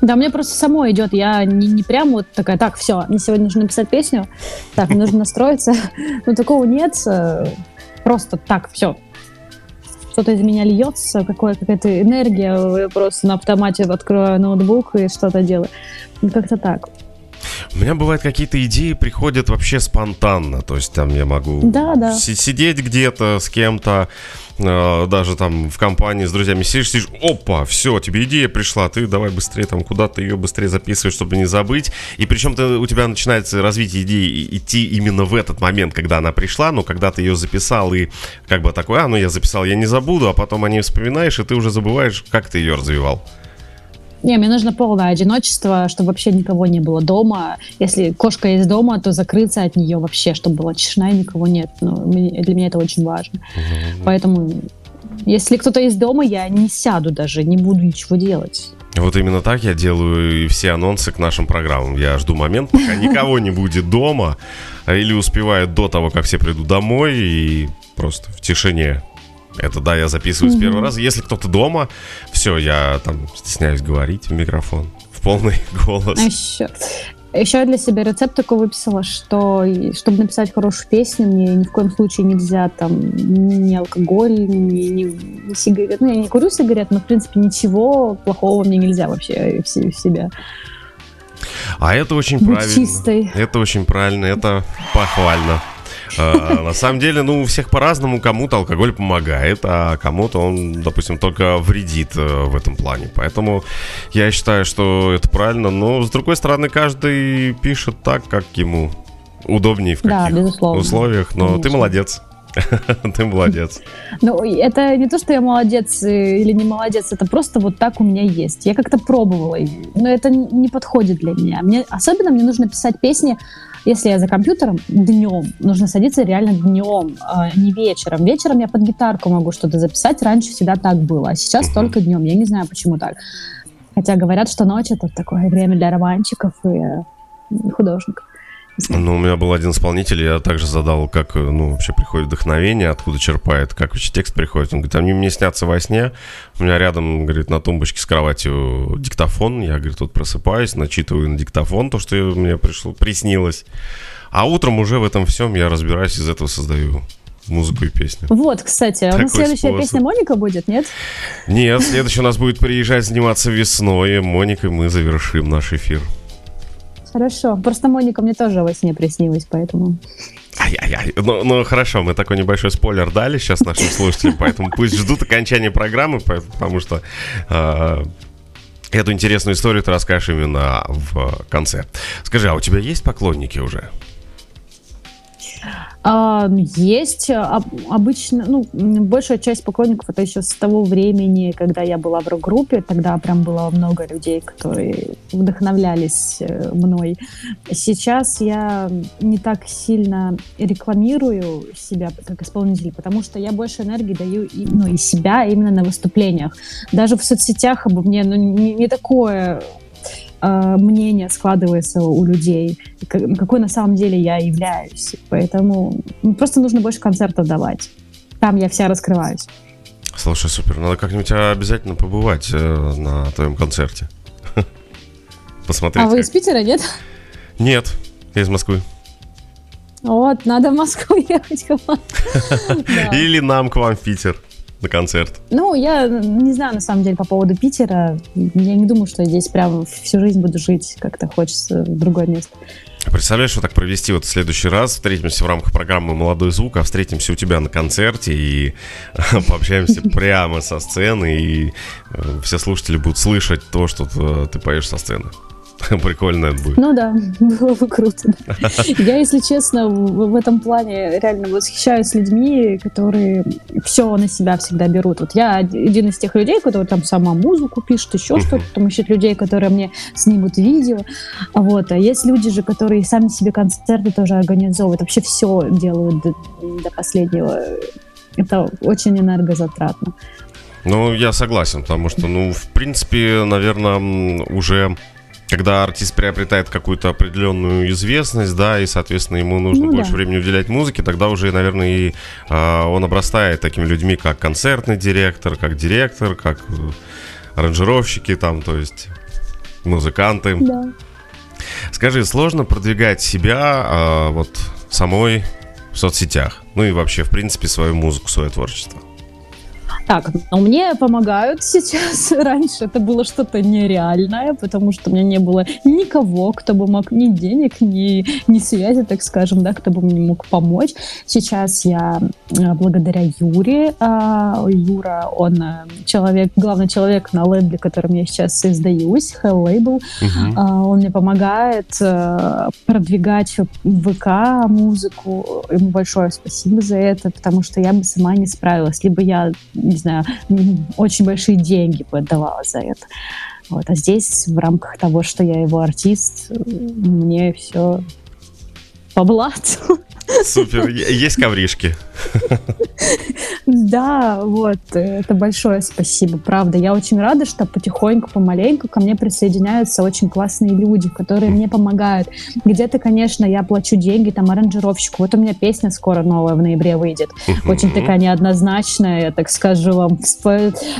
Да, мне просто само идет. Я не, не прям вот такая, так, все, мне сегодня нужно написать песню, так, мне нужно настроиться. Ну, такого нет. э, Просто так, все. Что-то из меня льется, какая-то энергия. Я просто на автомате открою ноутбук и что-то делаю. Как-то так. У меня бывают какие-то идеи приходят вообще спонтанно, то есть там я могу Да, да. си- сидеть где-то с кем-то, э, даже там в компании с друзьями сидишь, сидишь, опа, все, тебе идея пришла, ты давай быстрее там куда-то ее быстрее записываешь, чтобы не забыть. И причем ты, у тебя начинается развитие идеи идти именно в этот момент, когда она пришла, но когда ты ее записал и как бы такой, а, ну я записал, я не забуду, а потом о ней вспоминаешь, и ты уже забываешь, как ты ее развивал. Не, мне нужно полное одиночество, чтобы вообще никого не было дома. Если кошка есть дома, то закрыться от нее вообще, чтобы была тишина и никого нет. Ну, для меня это очень важно. Mm-hmm. Поэтому, если кто-то есть дома, я не сяду даже, не буду ничего делать. Вот именно так я делаю и все анонсы к нашим программам. Я жду момент, пока никого не будет дома, или успевает до того, как все придут домой, и просто в тишине это да, я записываю с первого раза. Если кто-то дома, все, я там стесняюсь говорить в микрофон в полный голос. А еще, еще я для себя рецепт такой выписала, что чтобы написать хорошую песню, мне ни в коем случае нельзя там ни алкоголь, ни, ни, ни сигарет. Ну, я не курю сигарет, но, в принципе, ничего плохого мне нельзя вообще в, в себя. А это очень Быть правильно. Чистой. Это очень правильно, это похвально. А, на самом деле, ну, у всех по-разному. Кому-то алкоголь помогает, а кому-то он, допустим, только вредит э, в этом плане. Поэтому я считаю, что это правильно. Но, с другой стороны, каждый пишет так, как ему удобнее в каких да, условиях. Но Конечно. ты молодец. Ты молодец. Ну, это не то, что я молодец э, или не молодец, это просто вот так у меня есть. Я как-то пробовала, но это не подходит для меня. Мне, особенно мне нужно писать песни если я за компьютером, днем. Нужно садиться реально днем, а не вечером. Вечером я под гитарку могу что-то записать. Раньше всегда так было, а сейчас uh-huh. только днем. Я не знаю, почему так. Хотя говорят, что ночь это такое время для романчиков и э, художников. Ну, у меня был один исполнитель, я также задал, как, ну, вообще приходит вдохновение, откуда черпает, как вообще текст приходит. Он говорит, они мне снятся во сне, у меня рядом, говорит, на тумбочке с кроватью диктофон, я, говорит, тут просыпаюсь, начитываю на диктофон то, что мне пришло, приснилось. А утром уже в этом всем я разбираюсь, из этого создаю музыку и песню. Вот, кстати, а у нас следующая способ. песня Моника будет, нет? Нет, следующая у нас будет приезжать заниматься весной, и Моникой мы завершим наш эфир. Хорошо. Просто Моника мне тоже во сне приснилась, поэтому... Ай-яй-яй. Ну, ну хорошо, мы такой небольшой спойлер дали сейчас нашим слушателям, поэтому пусть ждут окончания программы, потому что э, эту интересную историю ты расскажешь именно в конце. Скажи, а у тебя есть поклонники уже? А, есть а, обычно, ну, большая часть поклонников это еще с того времени, когда я была в рок-группе, тогда прям было много людей, которые вдохновлялись э, мной. Сейчас я не так сильно рекламирую себя как исполнитель, потому что я больше энергии даю ну, из себя именно на выступлениях. Даже в соцсетях обо мне ну, не, не такое э, мнение складывается у людей, какой на самом деле я являюсь. Поэтому ну, просто нужно больше концертов давать. Там я вся раскрываюсь. Слушай, супер. Надо как-нибудь обязательно побывать э, на твоем концерте. Посмотреть. А вы из Питера, нет? Нет, я из Москвы. Вот, надо в Москву ехать. Или нам к вам в Питер на концерт? Ну, я не знаю, на самом деле, по поводу Питера. Я не думаю, что я здесь прям всю жизнь буду жить. Как-то хочется в другое место. Представляешь, вот так провести вот в следующий раз, встретимся в рамках программы «Молодой звук», а встретимся у тебя на концерте и пообщаемся прямо со сцены, и э, все слушатели будут слышать то, что ты поешь со сцены. Прикольно это будет. Ну да, было бы круто. Я, если честно, в этом плане реально восхищаюсь людьми, которые все на себя всегда берут. Вот я один из тех людей, которые там сама музыку пишет, еще что-то, там ищет людей, которые мне снимут видео. А вот, а есть люди же, которые сами себе концерты тоже организовывают, вообще все делают до, до последнего. Это очень энергозатратно. Ну, я согласен, потому что, ну, в принципе, наверное, уже когда артист приобретает какую-то определенную известность, да, и, соответственно, ему нужно ну, больше да. времени уделять музыке, тогда уже, наверное, и э, он обрастает такими людьми, как концертный директор, как директор, как э, аранжировщики там, то есть музыканты. Да. Скажи, сложно продвигать себя э, вот самой в соцсетях? Ну и вообще, в принципе, свою музыку, свое творчество? Так, но мне помогают сейчас. Раньше это было что-то нереальное, потому что у меня не было никого, кто бы мог ни денег, ни, ни связи, так скажем, да, кто бы мне мог помочь. Сейчас я э, благодаря Юре, а, Юра, он э, человек, главный человек на лейбле, которым я сейчас издаюсь, Hell Label, uh-huh. он мне помогает э, продвигать ВК музыку. Ему большое спасибо за это, потому что я бы сама не справилась. Либо я не знаю, очень большие деньги бы отдавала за это. Вот. А здесь в рамках того, что я его артист, мне все по блату. Супер. Есть ковришки. Да, вот, это большое спасибо, правда. Я очень рада, что потихоньку, помаленьку ко мне присоединяются очень классные люди, которые мне помогают. Где-то, конечно, я плачу деньги там аранжировщику. Вот у меня песня скоро новая в ноябре выйдет. Очень такая неоднозначная, я так скажу вам.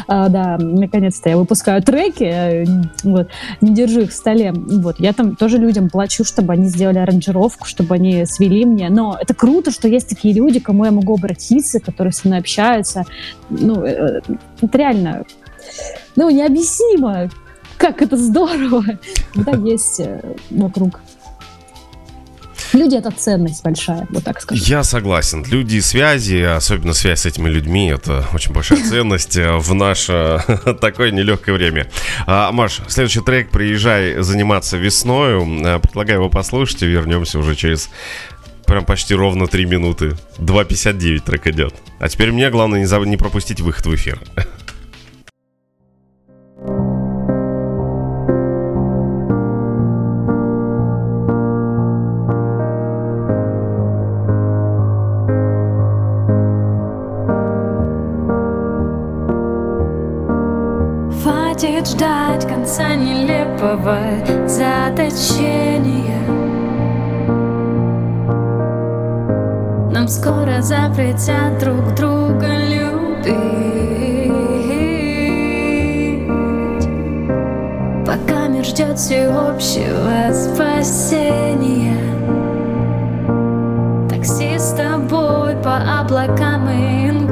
А, да, наконец-то я выпускаю треки, э, вот, не держу их в столе. Вот, я там тоже людям плачу, чтобы они сделали аранжировку, чтобы они свели мне. Но это круто, что есть такие люди, кому я могу обратиться, которые со мной общаются. Ну, э, это реально, ну, необъяснимо, как это здорово, когда есть э, вокруг Люди — это ценность большая, вот так скажем. Я согласен. Люди и связи, особенно связь с этими людьми, это очень большая ценность э, в наше такое нелегкое время. А, Маш, следующий трек «Приезжай заниматься весною». Предлагаю его послушать и вернемся уже через Прям почти ровно 3 минуты. 2.59 трек идет. А теперь мне главное не, заб... не пропустить выход в эфир. Хватит ждать конца нелепого заточения Нам скоро запретят друг друга любить. Пока мир ждет всеобщего спасения. Такси с тобой по облакам и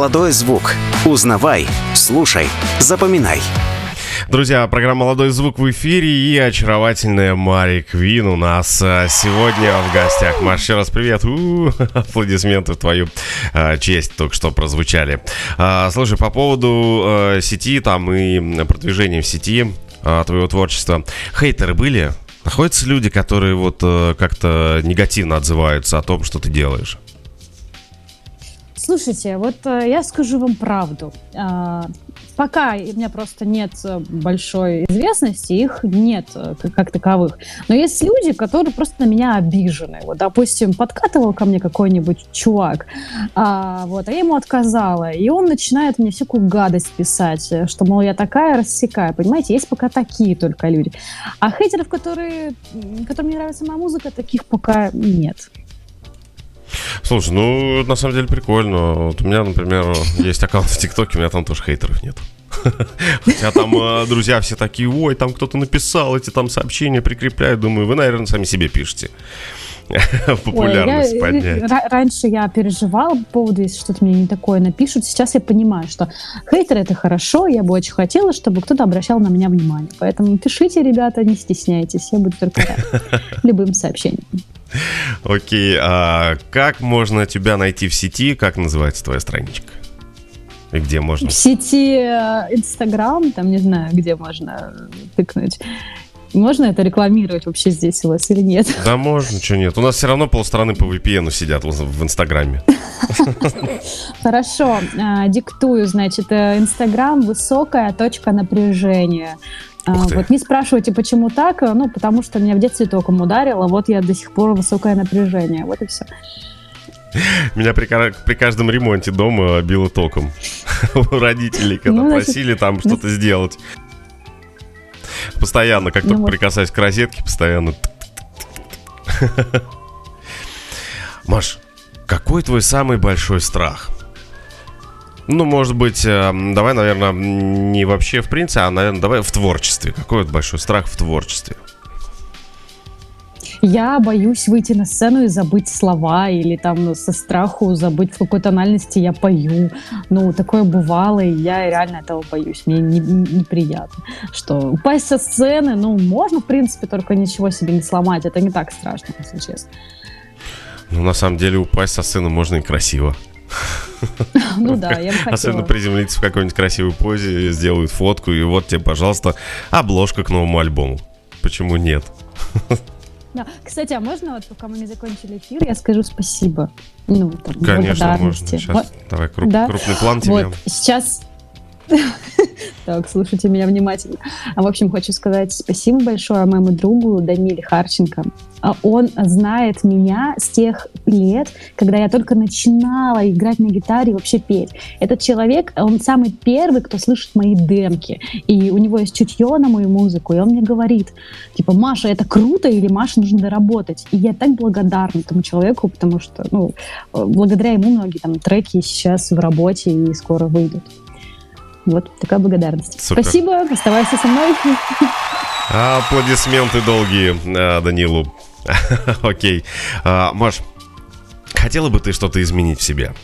Молодой звук. Узнавай, слушай, запоминай. Друзья, программа «Молодой звук» в эфире и очаровательная Мари Квин у нас а, сегодня в гостях. Маш, еще раз привет. У-у-у, аплодисменты в твою а, честь только что прозвучали. А, слушай, по поводу а, сети там и продвижения в сети а, твоего творчества. Хейтеры были? Находятся люди, которые вот а, как-то негативно отзываются о том, что ты делаешь? Слушайте, вот э, я скажу вам правду. А, пока у меня просто нет э, большой известности, их нет э, как, таковых. Но есть люди, которые просто на меня обижены. Вот, допустим, подкатывал ко мне какой-нибудь чувак, а, вот, а я ему отказала, и он начинает мне всякую гадость писать, что, мол, я такая, рассекаю. Понимаете, есть пока такие только люди. А хейтеров, которые, которым не нравится моя музыка, таких пока нет. Слушай, ну, на самом деле прикольно. Вот у меня, например, есть аккаунт в ТикТоке, у меня там тоже хейтеров нет. Хотя там э, друзья все такие, ой, там кто-то написал, эти там сообщения прикрепляют. Думаю, вы, наверное, сами себе пишете. Популярность Ой, я, поднять. Раньше я переживала по поводу, если что-то мне не такое напишут. Сейчас я понимаю, что хейтер это хорошо. Я бы очень хотела, чтобы кто-то обращал на меня внимание. Поэтому пишите, ребята, не стесняйтесь. Я буду только любым сообщением. Окей, а как можно тебя найти в сети? Как называется твоя страничка? И где можно? В сети э, Инстаграм, там не знаю, где можно тыкнуть. Можно это рекламировать вообще здесь у вас или нет? Да можно, что нет. У нас все равно полстраны по VPN сидят в Инстаграме. Хорошо, а, диктую, значит, э, Инстаграм высокая точка напряжения. А, вот не спрашивайте, почему так, ну, потому что меня в детстве током ударило, вот я до сих пор высокое напряжение, вот и все. Меня при, при каждом ремонте дома било током. У родителей, когда ну, просили там ну, что-то сделать. Постоянно, как ну, только вот. прикасаюсь к розетке, постоянно. Маш, какой твой самый большой страх? Ну, может быть, э, давай, наверное, не вообще в принципе, а, наверное, давай в творчестве. Какой вот большой страх в творчестве? Я боюсь выйти на сцену и забыть слова, или там со страху забыть, в какой тональности я пою. Ну, такое бывало, и я реально этого боюсь. Мне не, неприятно. Что упасть со сцены, ну, можно, в принципе, только ничего себе не сломать. Это не так страшно, если честно. Ну, на самом деле, упасть со сцены можно и красиво. Ну да, я бы хотела. Особенно приземлиться в какой-нибудь красивой позе, сделают фотку, и вот тебе, пожалуйста, обложка к новому альбому. Почему нет? Да. Кстати, а можно вот пока мы не закончили эфир, я скажу спасибо. Ну, там, Конечно, можно. Сейчас вот. давай круп, да? крупный план тебе. Вот, сейчас Так, слушайте меня внимательно. А, в общем, хочу сказать спасибо большое моему другу Даниле Харченко. А он знает меня с тех лет, когда я только начинала играть на гитаре и вообще петь. Этот человек, он самый первый, кто слышит мои демки. И у него есть чутье на мою музыку, и он мне говорит, типа, Маша, это круто, или Маша нужно доработать. И я так благодарна этому человеку, потому что, ну, благодаря ему многие там треки сейчас в работе и скоро выйдут. Вот такая благодарность. Супер. Спасибо, оставайся со мной. Аплодисменты долгие э, Данилу. Окей. А, Маш, хотела бы ты что-то изменить в себе?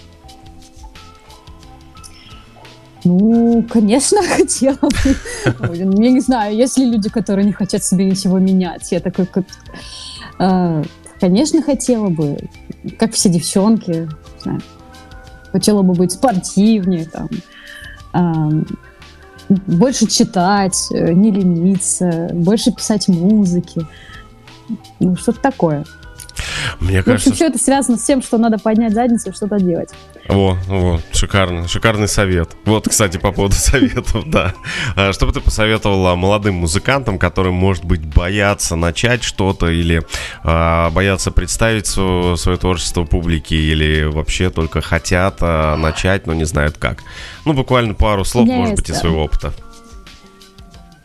Ну, конечно, хотела бы. Я не знаю, есть ли люди, которые не хотят себе ничего менять. Я такой, как... Э, конечно, хотела бы. Как все девчонки. Хотела бы быть спортивнее, там, больше читать, э, не лениться, больше писать музыки. Ну, что-то такое. Мне кажется... В общем, все это связано с тем, что надо поднять задницу и что-то делать. О, вот, шикарно, шикарный совет. Вот, кстати, по поводу советов, да. А что бы ты посоветовала молодым музыкантам, которые, может быть, боятся начать что-то или а, боятся представить свое, свое творчество публике или вообще только хотят а, начать, но не знают как? Ну, буквально пару слов, может быть, из своего опыта.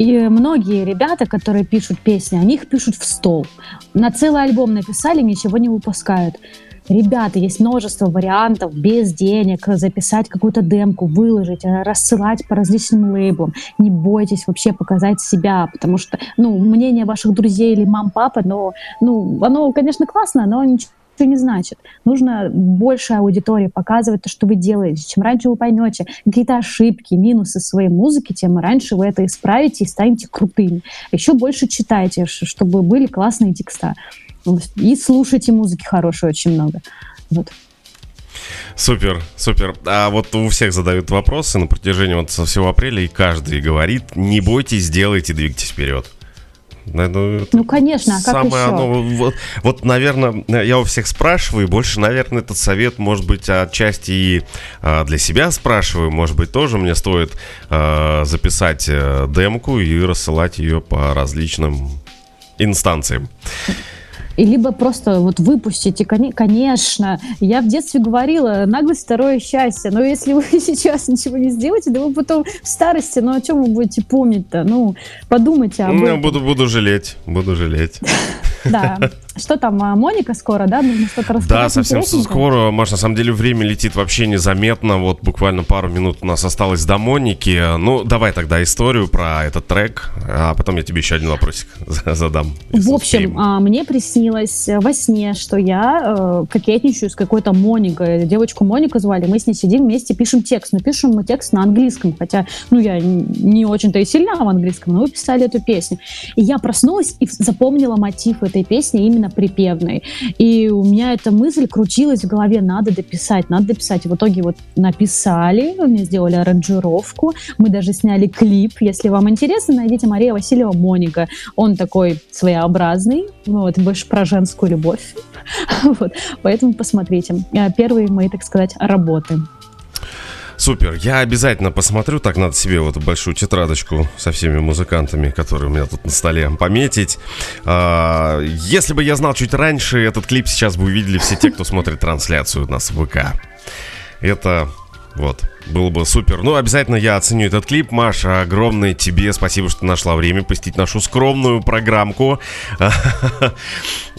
И многие ребята, которые пишут песни, они их пишут в стол. На целый альбом написали, ничего не выпускают. Ребята, есть множество вариантов без денег записать какую-то демку, выложить, э, рассылать по различным лейблам. Не бойтесь вообще показать себя, потому что, ну, мнение ваших друзей или мам-папа, но, ну, оно, конечно, классно, но ничего не значит. Нужно больше аудитории показывать то, что вы делаете. Чем раньше вы поймете какие-то ошибки, минусы своей музыки, тем раньше вы это исправите и станете крутыми. Еще больше читайте, чтобы были классные текста. И слушайте музыки хорошей очень много. Вот. Супер, супер. А вот у всех задают вопросы на протяжении вот со всего апреля, и каждый говорит, не бойтесь, делайте, двигайтесь вперед. Ну, ну конечно, а как самое еще? Оно, вот, вот, наверное, я у всех спрашиваю, больше, наверное, этот совет, может быть, отчасти и а, для себя спрашиваю, может быть, тоже мне стоит а, записать а, демку и рассылать ее по различным инстанциям и либо просто вот выпустите, конечно. Я в детстве говорила, наглость второе счастье, но если вы сейчас ничего не сделаете, да вы потом в старости, ну о чем вы будете помнить-то? Ну, подумайте об ну, этом. Буду, буду жалеть, буду жалеть. Да. Что там, а, Моника скоро, да? Нужно что-то рассказать Да, совсем скоро. Маш, на самом деле время летит вообще незаметно. Вот буквально пару минут у нас осталось до Моники. Ну, давай тогда историю про этот трек, а потом я тебе еще один вопросик задам. В общем, а, мне приснилось во сне, что я э, кокетничаю с какой-то Моникой. Девочку Монику звали. Мы с ней сидим вместе, пишем текст. Но пишем мы текст на английском. Хотя, ну, я не очень-то и сильна в английском, но мы писали эту песню. И я проснулась и запомнила мотив этой песни именно припевной. И у меня эта мысль крутилась в голове, надо дописать, надо дописать. И в итоге вот написали, мне сделали аранжировку, мы даже сняли клип. Если вам интересно, найдите Мария Васильева Моника. Он такой своеобразный, вот, больше про женскую любовь. вот, поэтому посмотрите. Э, первые мои, так сказать, работы. Супер, я обязательно посмотрю, так надо себе вот большую тетрадочку со всеми музыкантами, которые у меня тут на столе, пометить. А, если бы я знал чуть раньше, этот клип сейчас бы увидели все те, кто смотрит трансляцию у нас в ВК. Это вот. Было бы супер. Ну, обязательно я оценю этот клип. Маша, огромное тебе спасибо, что нашла время посетить нашу скромную программку.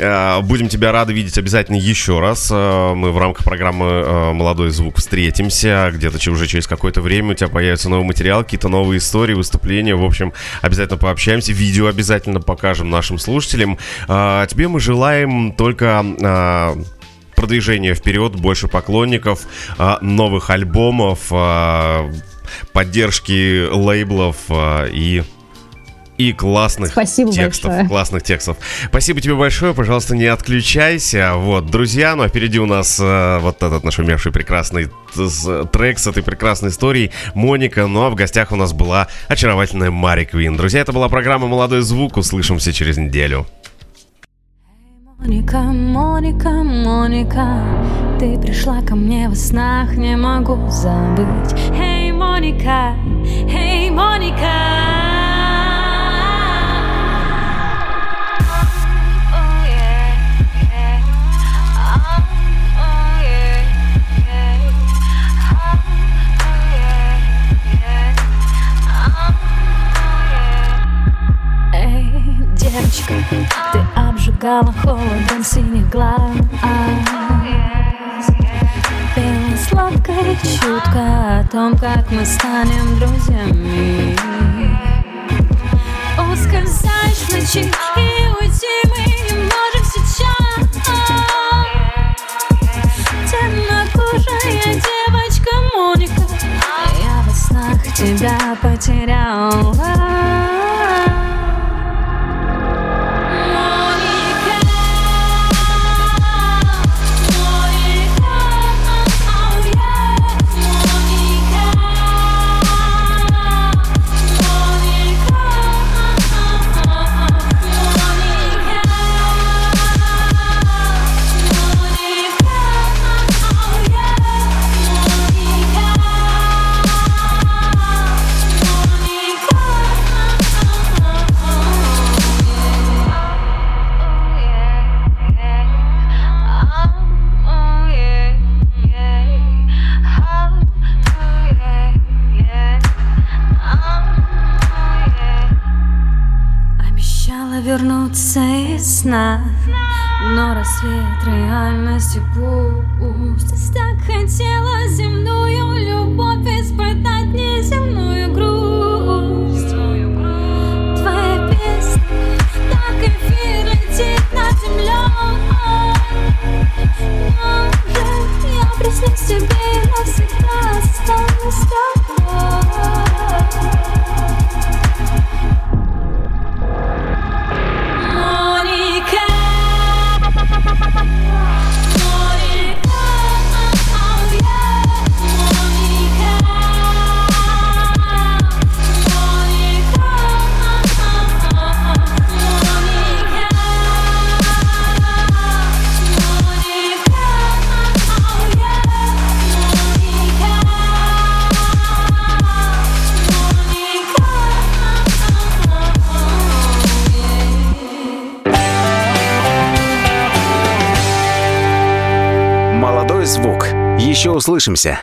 А, будем тебя рады видеть обязательно еще раз. А, мы в рамках программы а, «Молодой звук» встретимся. Где-то уже через какое-то время у тебя появится новый материал, какие-то новые истории, выступления. В общем, обязательно пообщаемся. Видео обязательно покажем нашим слушателям. Тебе мы желаем только продвижения вперед, больше поклонников, а, новых альбомов, а, поддержки лейблов а, и и классных Спасибо текстов. Большое. Классных текстов. Спасибо тебе большое. Пожалуйста, не отключайся. Вот, друзья, ну а впереди у нас э, вот этот наш умевший прекрасный трек с этой прекрасной историей Моника. Ну а в гостях у нас была очаровательная Мари Квин. Друзья, это была программа «Молодой звук». Услышимся через неделю. Моника, Моника, Моника, ты пришла ко мне во снах, не могу забыть. Эй, Моника, эй, Моника. Девочка Ты обжигала холодом синих глаз. Пела сладко и чутко О том, как мы станем друзьями. Ускользаешь в ночи и уйти мы не можем сейчас. Темнокожая девочка Моника Я во снах тебя потеряла сна Но рассвет реальности пуст Еще услышимся.